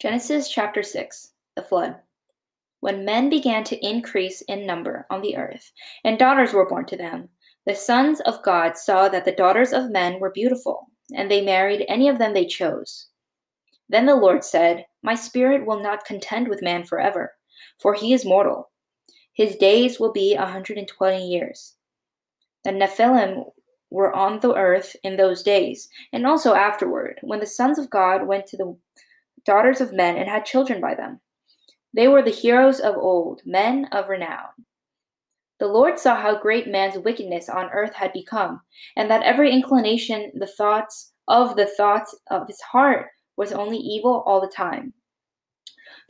Genesis chapter 6 The Flood. When men began to increase in number on the earth, and daughters were born to them, the sons of God saw that the daughters of men were beautiful, and they married any of them they chose. Then the Lord said, My spirit will not contend with man forever, for he is mortal. His days will be a hundred and twenty years. The Nephilim were on the earth in those days, and also afterward, when the sons of God went to the daughters of men and had children by them. They were the heroes of old, men of renown. The Lord saw how great man's wickedness on earth had become, and that every inclination, the thoughts of the thoughts of his heart was only evil all the time.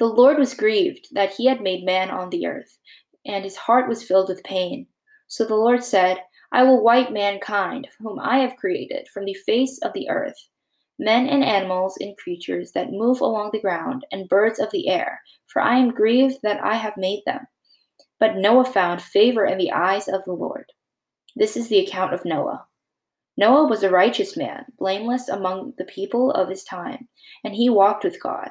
The Lord was grieved that he had made man on the earth, and his heart was filled with pain. So the Lord said, I will wipe mankind, whom I have created, from the face of the earth men and animals and creatures that move along the ground, and birds of the air, for I am grieved that I have made them. But Noah found favor in the eyes of the Lord. This is the account of Noah. Noah was a righteous man, blameless among the people of his time, and he walked with God.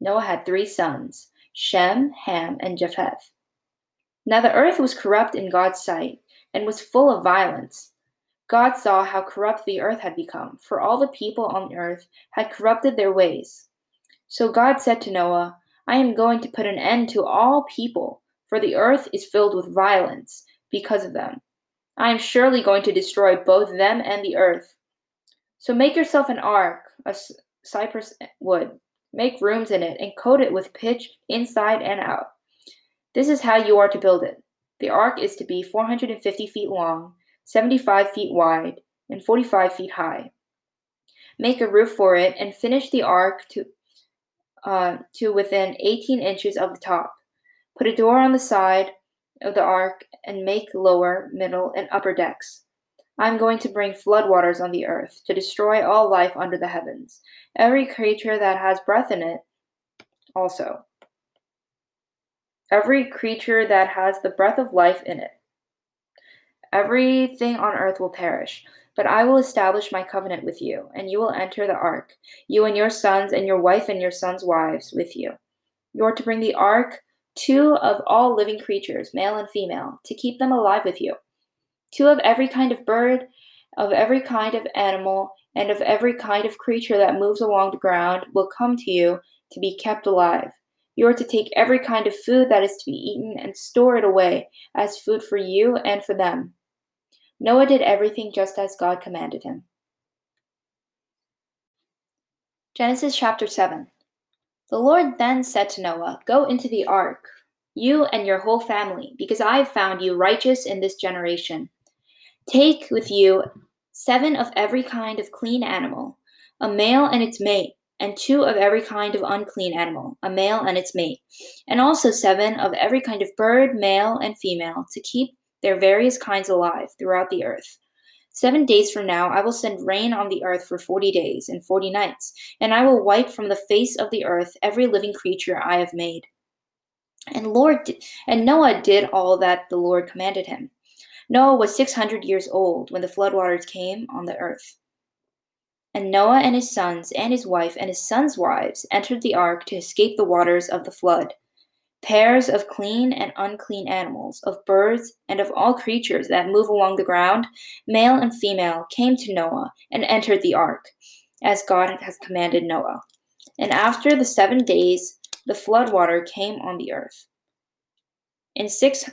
Noah had three sons Shem, Ham, and Japheth. Now the earth was corrupt in God's sight, and was full of violence. God saw how corrupt the earth had become, for all the people on earth had corrupted their ways. So God said to Noah, I am going to put an end to all people, for the earth is filled with violence because of them. I am surely going to destroy both them and the earth. So make yourself an ark, a cypress eh, wood. Make rooms in it and coat it with pitch inside and out. This is how you are to build it. The ark is to be 450 feet long 75 feet wide, and 45 feet high. Make a roof for it and finish the ark to, uh, to within 18 inches of the top. Put a door on the side of the ark and make lower, middle, and upper decks. I'm going to bring floodwaters on the earth to destroy all life under the heavens, every creature that has breath in it also. Every creature that has the breath of life in it. Everything on earth will perish, but I will establish my covenant with you, and you will enter the ark, you and your sons, and your wife and your sons' wives with you. You are to bring the ark two of all living creatures, male and female, to keep them alive with you. Two of every kind of bird, of every kind of animal, and of every kind of creature that moves along the ground will come to you to be kept alive. You are to take every kind of food that is to be eaten and store it away as food for you and for them. Noah did everything just as God commanded him. Genesis chapter 7 The Lord then said to Noah, Go into the ark, you and your whole family, because I have found you righteous in this generation. Take with you seven of every kind of clean animal, a male and its mate, and two of every kind of unclean animal, a male and its mate, and also seven of every kind of bird, male and female, to keep their various kinds alive throughout the earth. Seven days from now, I will send rain on the earth for forty days and forty nights, and I will wipe from the face of the earth every living creature I have made. And Lord and Noah did all that the Lord commanded him. Noah was six hundred years old when the floodwaters came on the earth. And Noah and his sons and his wife and his sons' wives entered the ark to escape the waters of the flood. Pairs of clean and unclean animals, of birds, and of all creatures that move along the ground, male and female, came to Noah and entered the ark, as God has commanded Noah. And after the seven days, the flood water came on the earth. In six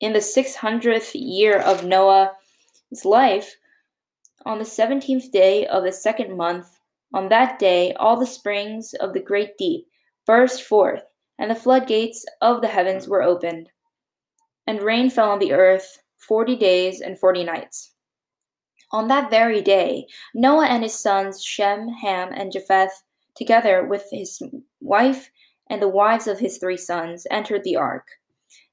in the six hundredth year of Noah's life, on the seventeenth day of the second month, on that day all the springs of the great deep burst forth and the floodgates of the heavens were opened, and rain fell on the earth forty days and forty nights. On that very day, Noah and his sons Shem, Ham, and Japheth, together with his wife and the wives of his three sons, entered the ark.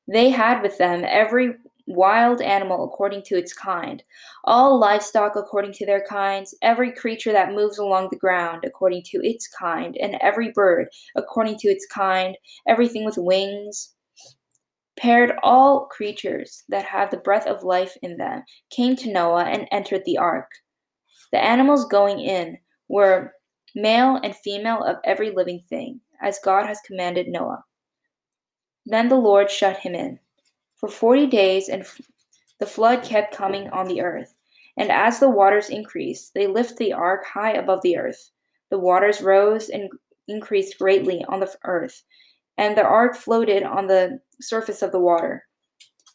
They had with them every wild animal according to its kind, all livestock according to their kinds, every creature that moves along the ground according to its kind, and every bird according to its kind, everything with wings. Paired all creatures that have the breath of life in them came to Noah and entered the ark. The animals going in were male and female of every living thing, as God has commanded Noah. Then the Lord shut him in. For forty days, and f- the flood kept coming on the earth. And as the waters increased, they lifted the ark high above the earth. The waters rose and increased greatly on the earth, and the ark floated on the surface of the water.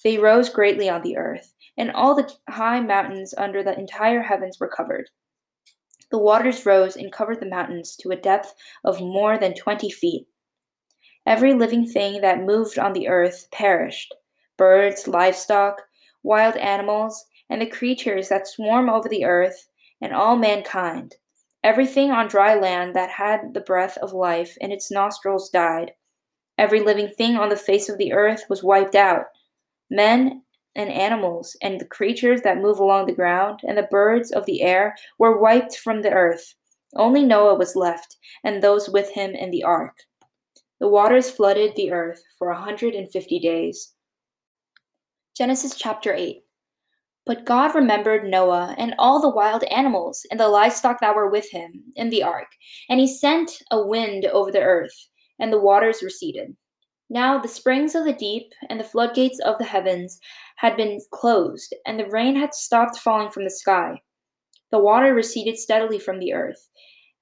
They rose greatly on the earth, and all the high mountains under the entire heavens were covered. The waters rose and covered the mountains to a depth of more than twenty feet. Every living thing that moved on the earth perished birds, livestock, wild animals, and the creatures that swarm over the earth, and all mankind. Everything on dry land that had the breath of life in its nostrils died. Every living thing on the face of the earth was wiped out men and animals, and the creatures that move along the ground, and the birds of the air were wiped from the earth. Only Noah was left, and those with him in the ark. The waters flooded the earth for a hundred and fifty days. Genesis chapter 8. But God remembered Noah and all the wild animals and the livestock that were with him in the ark, and he sent a wind over the earth, and the waters receded. Now the springs of the deep and the floodgates of the heavens had been closed, and the rain had stopped falling from the sky. The water receded steadily from the earth.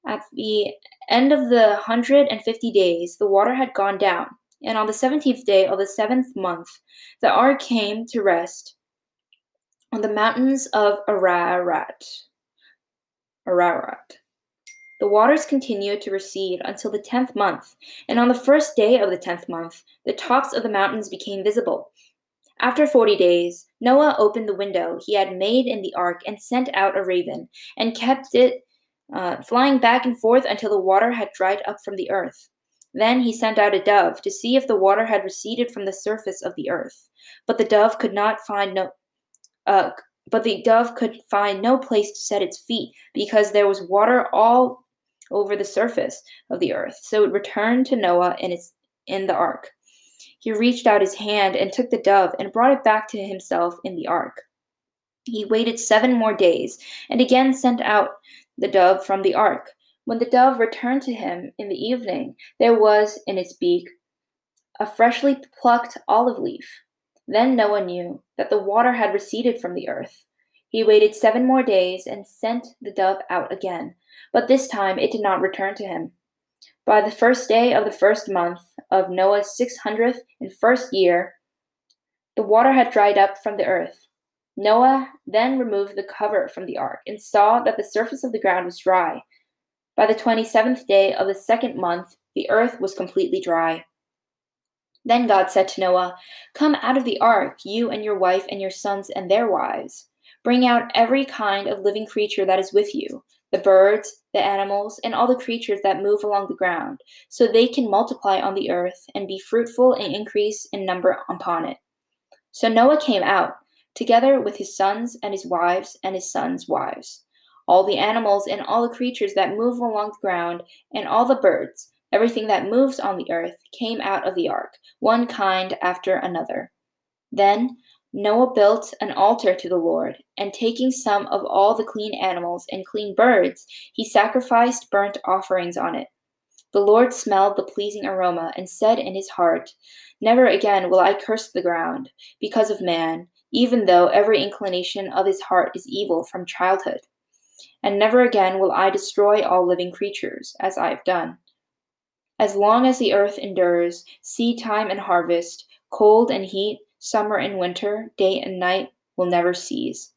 At the end of the hundred and fifty days, the water had gone down and on the seventeenth day of the seventh month, the ark came to rest on the mountains of Ararat. Ararat. The waters continued to recede until the tenth month, and on the first day of the tenth month, the tops of the mountains became visible. After forty days, Noah opened the window he had made in the ark and sent out a raven, and kept it uh, flying back and forth until the water had dried up from the earth. Then he sent out a dove to see if the water had receded from the surface of the earth. But the dove could not find no uh, but the dove could find no place to set its feet because there was water all over the surface of the earth. So it returned to Noah in its in the ark. He reached out his hand and took the dove and brought it back to himself in the ark. He waited seven more days and again sent out the dove from the ark. When the dove returned to him in the evening, there was in its beak a freshly plucked olive leaf. Then Noah knew that the water had receded from the earth. He waited seven more days and sent the dove out again, but this time it did not return to him. By the first day of the first month of Noah's six hundredth and first year, the water had dried up from the earth. Noah then removed the cover from the ark and saw that the surface of the ground was dry. By the twenty seventh day of the second month, the earth was completely dry. Then God said to Noah, Come out of the ark, you and your wife and your sons and their wives. Bring out every kind of living creature that is with you the birds, the animals, and all the creatures that move along the ground, so they can multiply on the earth and be fruitful and increase in number upon it. So Noah came out, together with his sons and his wives and his sons' wives all the animals and all the creatures that move along the ground, and all the birds, everything that moves on the earth, came out of the ark, one kind after another. Then Noah built an altar to the Lord, and taking some of all the clean animals and clean birds, he sacrificed burnt offerings on it. The Lord smelled the pleasing aroma and said in his heart, Never again will I curse the ground because of man, even though every inclination of his heart is evil from childhood and never again will I destroy all living creatures, as I have done. As long as the earth endures, seed time and harvest, cold and heat, summer and winter, day and night will never cease.